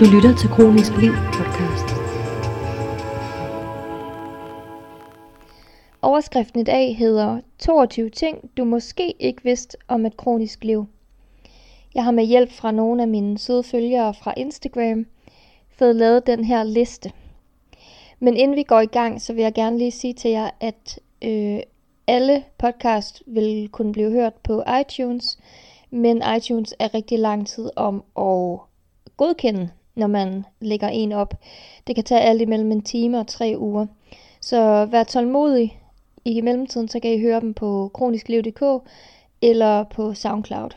Du lytter til Kronisk Liv podcast. Overskriften i dag hedder 22 ting, du måske ikke vidste om et kronisk liv. Jeg har med hjælp fra nogle af mine søde følgere fra Instagram fået lavet den her liste. Men inden vi går i gang, så vil jeg gerne lige sige til jer, at øh, alle podcast vil kunne blive hørt på iTunes, men iTunes er rigtig lang tid om at godkende, når man lægger en op. Det kan tage alt imellem en time og tre uger. Så vær tålmodig. I mellemtiden så kan I høre dem på kroniskliv.dk eller på SoundCloud.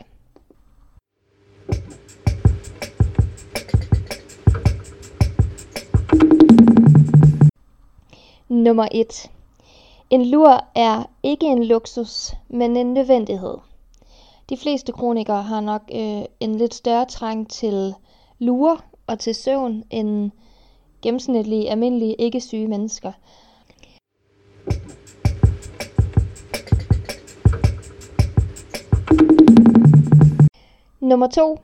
Nummer 1. En lur er ikke en luksus, men en nødvendighed. De fleste kronikere har nok øh, en lidt større trang til lure og til søvn end gennemsnitlige, almindelige, ikke syge mennesker. Nummer 2.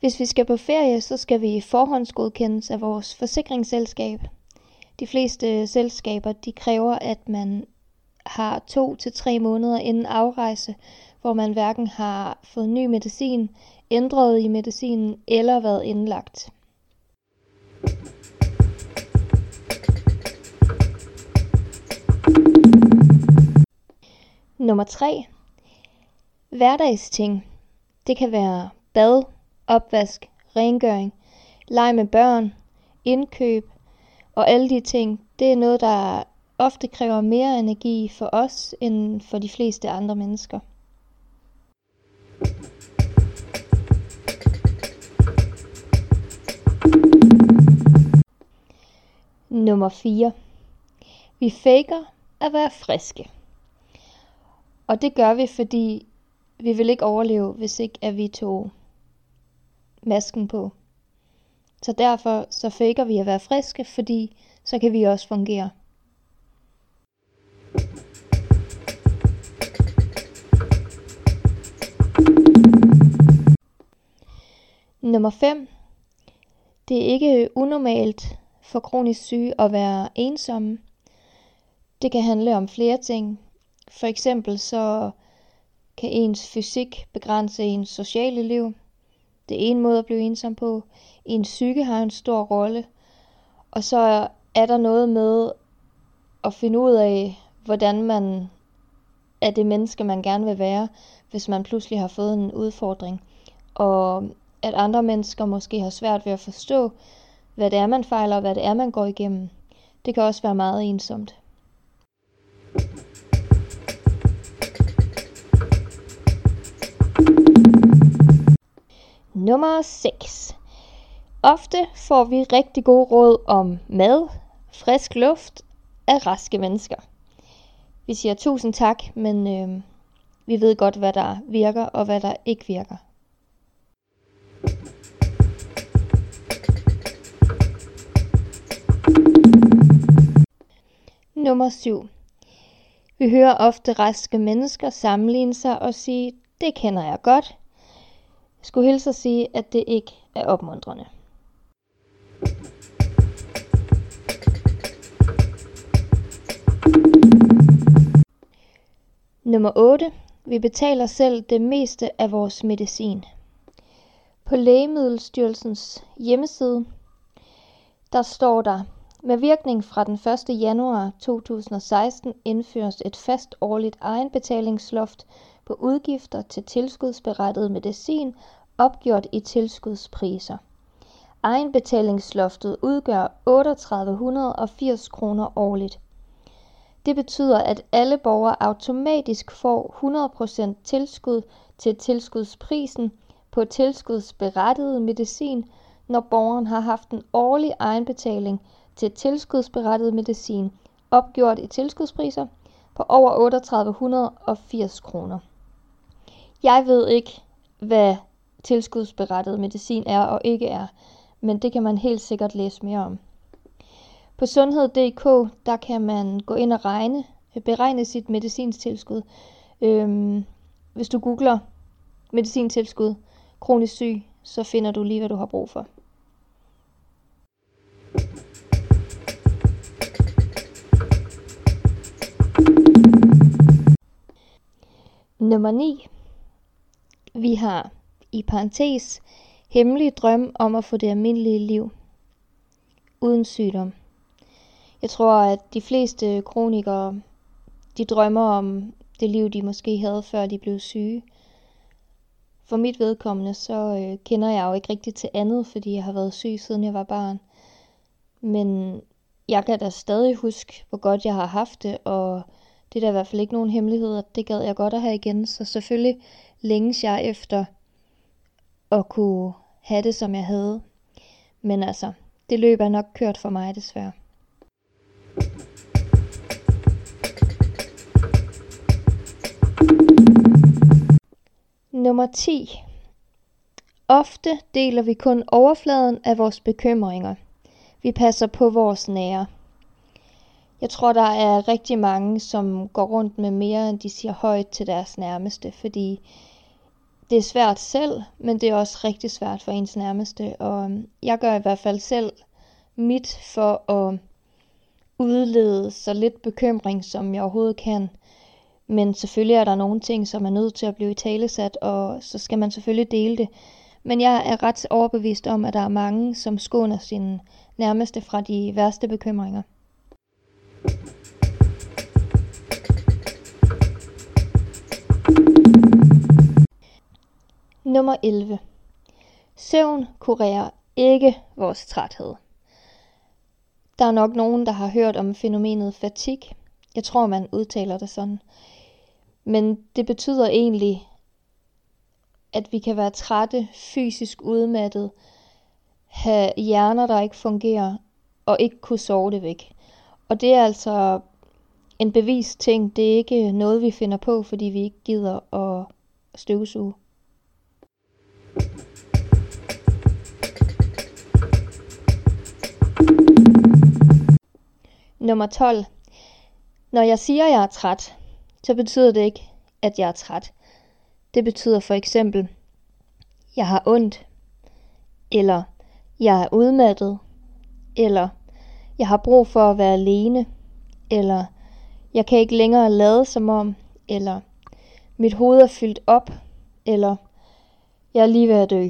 Hvis vi skal på ferie, så skal vi forhåndsgodkendes af vores forsikringsselskab. De fleste selskaber de kræver, at man har to til tre måneder inden afrejse, hvor man hverken har fået ny medicin, ændret i medicinen eller været indlagt. Nummer 3. Hverdagsting. Det kan være bad, opvask, rengøring, leg med børn, indkøb og alle de ting. Det er noget, der ofte kræver mere energi for os end for de fleste andre mennesker. Nummer 4. Vi faker at være friske. Og det gør vi, fordi vi vil ikke overleve, hvis ikke at vi tog masken på. Så derfor så faker vi at være friske, fordi så kan vi også fungere. Nummer 5. Det er ikke unormalt for kronisk syge at være ensomme. Det kan handle om flere ting. For eksempel så kan ens fysik begrænse ens sociale liv. Det er en måde at blive ensom på. Ens psyke har en stor rolle. Og så er der noget med at finde ud af, hvordan man er det menneske, man gerne vil være, hvis man pludselig har fået en udfordring. Og at andre mennesker måske har svært ved at forstå, hvad det er, man fejler, og hvad det er, man går igennem. Det kan også være meget ensomt. Nummer 6. Ofte får vi rigtig gode råd om mad, frisk luft af raske mennesker. Vi siger tusind tak, men øh, vi ved godt, hvad der virker og hvad der ikke virker. Nummer 7. Vi hører ofte raske mennesker sammenligne sig og sige, det kender jeg godt. Jeg skulle hilse at sige, at det ikke er opmuntrende. Nummer 8. Vi betaler selv det meste af vores medicin. På Lægemiddelstyrelsens hjemmeside, der står der, med virkning fra den 1. januar 2016 indføres et fast årligt egenbetalingsloft på udgifter til tilskudsberettiget medicin opgjort i tilskudspriser. Egenbetalingsloftet udgør 3880 kroner årligt. Det betyder, at alle borgere automatisk får 100% tilskud til tilskudsprisen på tilskudsberettiget medicin, når borgeren har haft en årlig egenbetaling til tilskudsberettiget medicin, opgjort i tilskudspriser, på over 3880 kroner. Jeg ved ikke, hvad tilskudsberettiget medicin er og ikke er, men det kan man helt sikkert læse mere om. På sundhed.dk, der kan man gå ind og regne, beregne sit medicinstilskud. Øhm, hvis du googler medicintilskud, kronisk syg, så finder du lige, hvad du har brug for. Nummer 9. Vi har i parentes hemmelig drøm om at få det almindelige liv uden sygdom. Jeg tror, at de fleste kronikere, de drømmer om det liv, de måske havde, før de blev syge. For mit vedkommende, så øh, kender jeg jo ikke rigtig til andet, fordi jeg har været syg, siden jeg var barn. Men jeg kan da stadig huske, hvor godt jeg har haft det, og det er der i hvert fald ikke nogen hemmelighed, at det gad jeg godt at have igen. Så selvfølgelig længes jeg efter at kunne have det, som jeg havde. Men altså, det løb er nok kørt for mig desværre. Nummer 10. Ofte deler vi kun overfladen af vores bekymringer. Vi passer på vores nære. Jeg tror, der er rigtig mange, som går rundt med mere, end de siger højt til deres nærmeste, fordi det er svært selv, men det er også rigtig svært for ens nærmeste. Og øhm, jeg gør i hvert fald selv mit for at udlede så lidt bekymring, som jeg overhovedet kan. Men selvfølgelig er der nogle ting, som er nødt til at blive i talesat, og så skal man selvfølgelig dele det. Men jeg er ret overbevist om, at der er mange, som skåner sin nærmeste fra de værste bekymringer. Nummer 11. Søvn kurerer ikke vores træthed. Der er nok nogen, der har hørt om fænomenet fatigue. Jeg tror, man udtaler det sådan. Men det betyder egentlig, at vi kan være trætte, fysisk udmattet, have hjerner, der ikke fungerer, og ikke kunne sove det væk. Og det er altså en bevis ting. Det er ikke noget, vi finder på, fordi vi ikke gider at støvsuge. Nummer 12. Når jeg siger, at jeg er træt, så betyder det ikke, at jeg er træt. Det betyder for eksempel, jeg har ondt, eller jeg er udmattet, eller jeg har brug for at være alene, eller jeg kan ikke længere lade som om, eller mit hoved er fyldt op, eller jeg er lige ved at dø.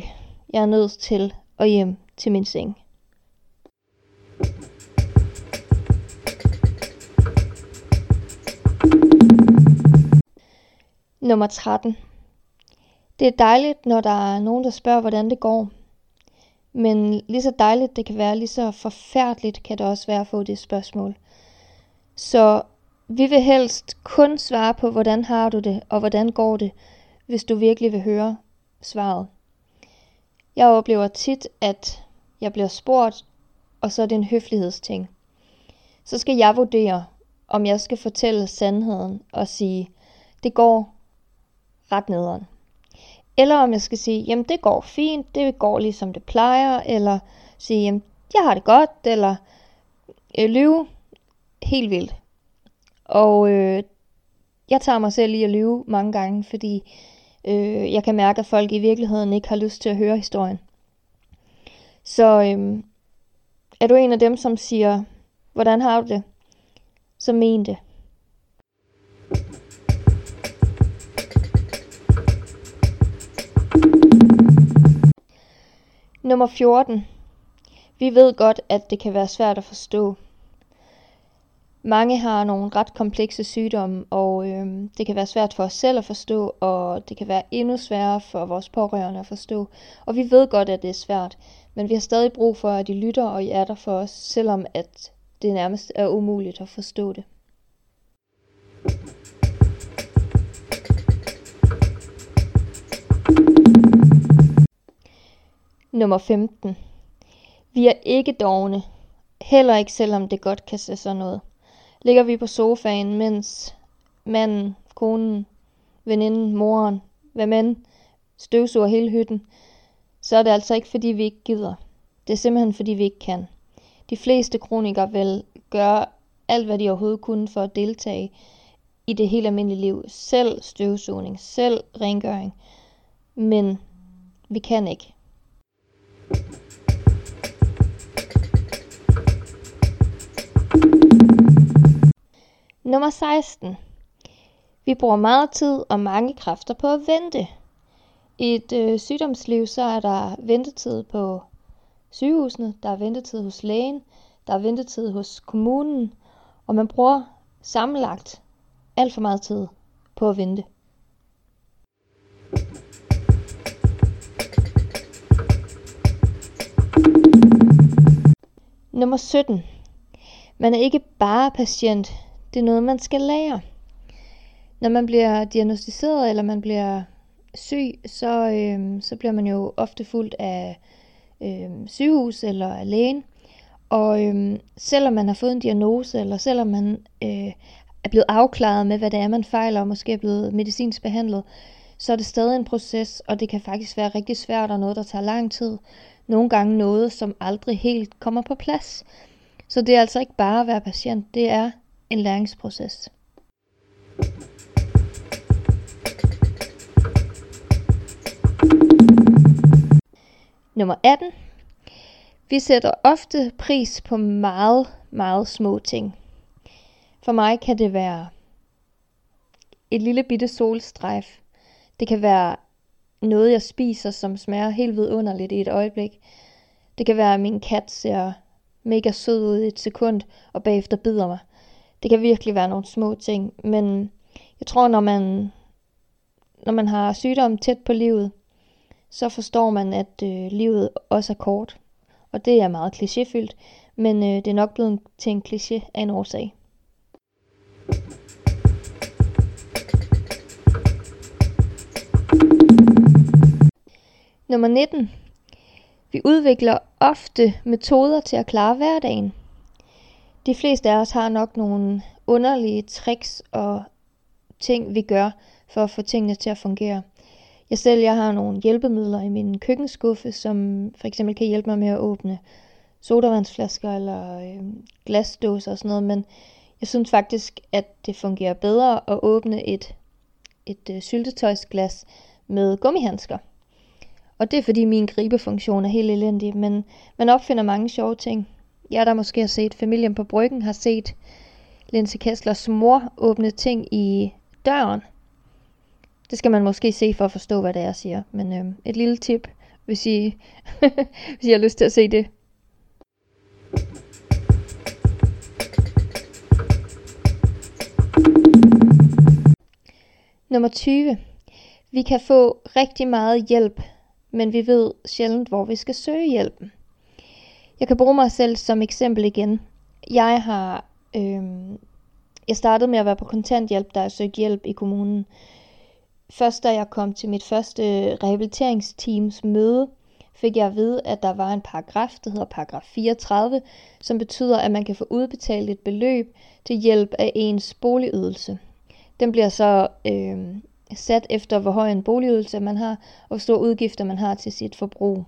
Jeg er nødt til at hjem til min seng. Nummer 13. Det er dejligt, når der er nogen, der spørger, hvordan det går. Men lige så dejligt det kan være, lige så forfærdeligt kan det også være at få det spørgsmål. Så vi vil helst kun svare på, hvordan har du det, og hvordan går det, hvis du virkelig vil høre svaret. Jeg oplever tit, at jeg bliver spurgt, og så er det en høflighedsting. Så skal jeg vurdere, om jeg skal fortælle sandheden og sige, det går ret nederen. Eller om jeg skal sige, jamen det går fint, det går ligesom det plejer, eller sige, jamen jeg har det godt, eller øh, lyve helt vildt. Og øh, jeg tager mig selv i at lyve mange gange, fordi øh, jeg kan mærke, at folk i virkeligheden ikke har lyst til at høre historien. Så øh, er du en af dem, som siger, hvordan har du det? Så men det. Nummer 14. Vi ved godt, at det kan være svært at forstå. Mange har nogle ret komplekse sygdomme, og øh, det kan være svært for os selv at forstå, og det kan være endnu sværere for vores pårørende at forstå. Og vi ved godt, at det er svært, men vi har stadig brug for, at de lytter og I er der for os, selvom at det nærmest er umuligt at forstå det. Nummer 15. Vi er ikke dogne, heller ikke selvom det godt kan se sådan noget. Ligger vi på sofaen, mens manden, konen, veninden, moren, hvad men, støvsuger hele hytten, så er det altså ikke fordi vi ikke gider. Det er simpelthen fordi vi ikke kan. De fleste kronikere vil gøre alt, hvad de overhovedet kunne for at deltage i det helt almindelige liv. Selv støvsugning, selv rengøring. Men vi kan ikke. Nummer 16. Vi bruger meget tid og mange kræfter på at vente. I et øh, sygdomsliv, så er der ventetid på sygehusene, der er ventetid hos lægen, der er ventetid hos kommunen, og man bruger sammenlagt alt for meget tid på at vente. Nummer 17. Man er ikke bare patient, det er noget, man skal lære. Når man bliver diagnostiseret, eller man bliver syg, så, øh, så bliver man jo ofte fuldt af øh, sygehus eller af lægen. Og øh, selvom man har fået en diagnose, eller selvom man øh, er blevet afklaret med, hvad det er, man fejler, og måske er blevet medicinsk behandlet, så er det stadig en proces, og det kan faktisk være rigtig svært, og noget, der tager lang tid. Nogle gange noget, som aldrig helt kommer på plads. Så det er altså ikke bare at være patient, det er en læringsproces. Nummer 18. Vi sætter ofte pris på meget, meget små ting. For mig kan det være et lille bitte solstrejf. Det kan være noget, jeg spiser, som smager helt vidunderligt i et øjeblik. Det kan være, at min kat ser mega sød ud i et sekund, og bagefter bider mig. Det kan virkelig være nogle små ting, men jeg tror, når man, når man har sygdom tæt på livet, så forstår man, at øh, livet også er kort. Og det er meget klichéfyldt, men øh, det er nok blevet til en kliché af en årsag. Nummer 19. Vi udvikler ofte metoder til at klare hverdagen. De fleste af os har nok nogle underlige tricks og ting, vi gør for at få tingene til at fungere. Jeg selv jeg har nogle hjælpemidler i min køkkenskuffe, som for eksempel kan hjælpe mig med at åbne sodavandsflasker eller øh, glasdåser og sådan noget, men jeg synes faktisk, at det fungerer bedre at åbne et, et øh, syltetøjsglas med gummihandsker. Og det er fordi min gribefunktion er helt elendig, men man opfinder mange sjove ting. Jeg der måske har set Familien på Bryggen, har set Linse Kesslers mor åbne ting i døren. Det skal man måske se for at forstå, hvad det er, jeg siger. Men øhm, et lille tip, hvis I, hvis I har lyst til at se det. Nummer 20. Vi kan få rigtig meget hjælp, men vi ved sjældent, hvor vi skal søge hjælpen. Jeg kan bruge mig selv som eksempel igen. Jeg har øh, jeg startede med at være på kontanthjælp, da jeg søgte hjælp i kommunen. Først da jeg kom til mit første rehabiliteringsteams møde, fik jeg at vide, at der var en paragraf, der hedder paragraf 34, som betyder, at man kan få udbetalt et beløb til hjælp af ens boligydelse. Den bliver så øh, sat efter, hvor høj en boligydelse man har, og hvor store udgifter man har til sit forbrug.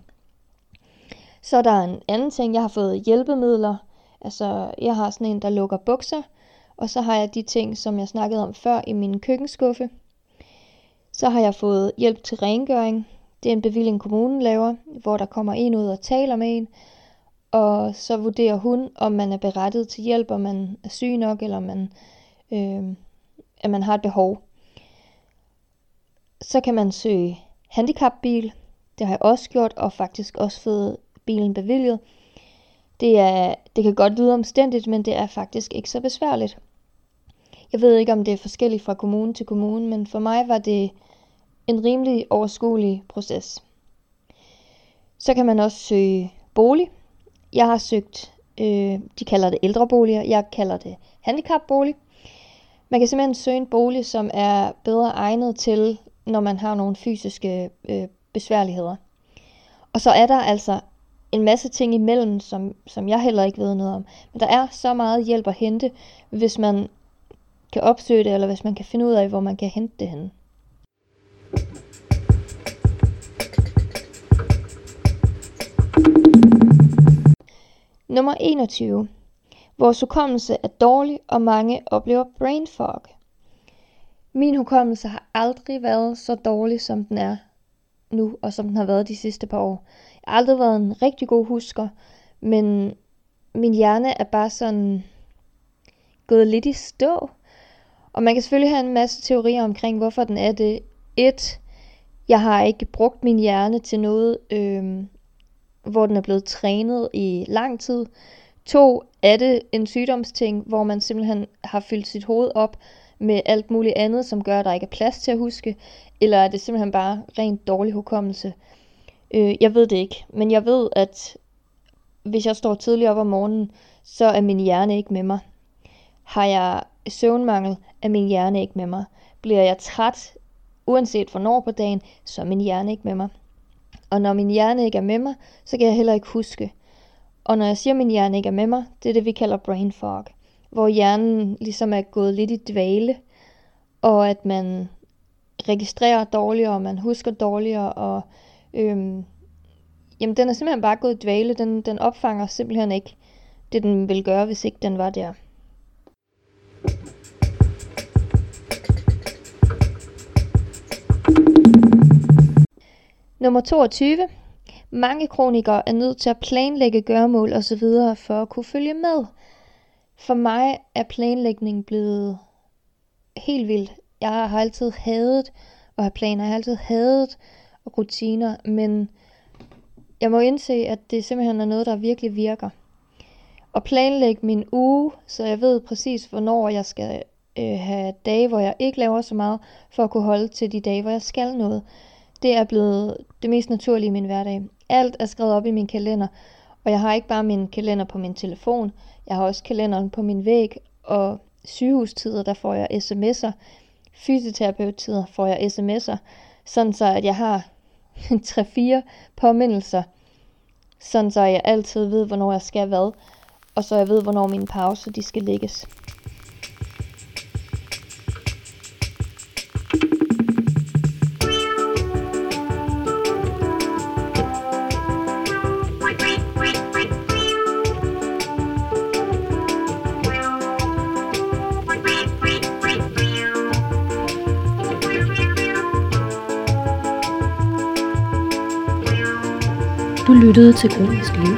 Så er der en anden ting, jeg har fået hjælpemidler. Altså, jeg har sådan en, der lukker bukser, og så har jeg de ting, som jeg snakkede om før i min køkkenskuffe. Så har jeg fået hjælp til rengøring. Det er en bevilling, kommunen laver, hvor der kommer en ud og taler med en. Og så vurderer hun, om man er berettiget til hjælp, om man er syg nok, eller om man, øh, at man har et behov. Så kan man søge handicapbil. Det har jeg også gjort, og faktisk også fået bilen bevilget. Det, er, det kan godt lyde omstændigt, men det er faktisk ikke så besværligt. Jeg ved ikke, om det er forskelligt fra kommune til kommune, men for mig var det en rimelig overskuelig proces. Så kan man også søge bolig. Jeg har søgt, øh, de kalder det ældreboliger, jeg kalder det handicapbolig. Man kan simpelthen søge en bolig, som er bedre egnet til, når man har nogle fysiske øh, besværligheder. Og så er der altså en masse ting imellem, som, som jeg heller ikke ved noget om. Men der er så meget hjælp at hente, hvis man kan opsøge det, eller hvis man kan finde ud af, hvor man kan hente det henne. Nummer 21. Vores hukommelse er dårlig, og mange oplever brain fog. Min hukommelse har aldrig været så dårlig, som den er nu, og som den har været de sidste par år. Jeg har aldrig været en rigtig god husker, men min hjerne er bare sådan gået lidt i stå. Og man kan selvfølgelig have en masse teorier omkring, hvorfor den er det. Et, jeg har ikke brugt min hjerne til noget, øh, hvor den er blevet trænet i lang tid. To, er det en sygdomsting, hvor man simpelthen har fyldt sit hoved op med alt muligt andet, som gør, at der ikke er plads til at huske? Eller er det simpelthen bare rent dårlig hukommelse? Øh, jeg ved det ikke, men jeg ved, at hvis jeg står tidligt op om morgenen, så er min hjerne ikke med mig. Har jeg søvnmangel, er min hjerne ikke med mig. Bliver jeg træt, uanset hvornår på dagen, så er min hjerne ikke med mig. Og når min hjerne ikke er med mig, så kan jeg heller ikke huske. Og når jeg siger, at min hjerne ikke er med mig, det er det, vi kalder brain fog. Hvor hjernen ligesom er gået lidt i dvale, og at man registrerer dårligere, og man husker dårligere, og øhm, jamen, den er simpelthen bare gået i dvale. Den, den opfanger simpelthen ikke det, den ville gøre, hvis ikke den var der. Nummer 22. Mange kronikere er nødt til at planlægge gørmål osv. for at kunne følge med. For mig er planlægning blevet helt vildt. Jeg har altid hadet at have planer. Jeg har altid hadet rutiner, men jeg må indse, at det simpelthen er noget, der virkelig virker. Og planlægge min uge, så jeg ved præcis, hvornår jeg skal øh, have dage, hvor jeg ikke laver så meget, for at kunne holde til de dage, hvor jeg skal noget. Det er blevet det mest naturlige i min hverdag. Alt er skrevet op i min kalender, og jeg har ikke bare min kalender på min telefon, jeg har også kalenderen på min væg, og sygehustider, der får jeg sms'er, fysioterapeuttider får jeg sms'er, sådan så at jeg har 3-4 påmindelser, sådan så jeg altid ved, hvornår jeg skal hvad, og så jeg ved, hvornår mine pauser de skal lægges. Lyttede til Kronisk Liv.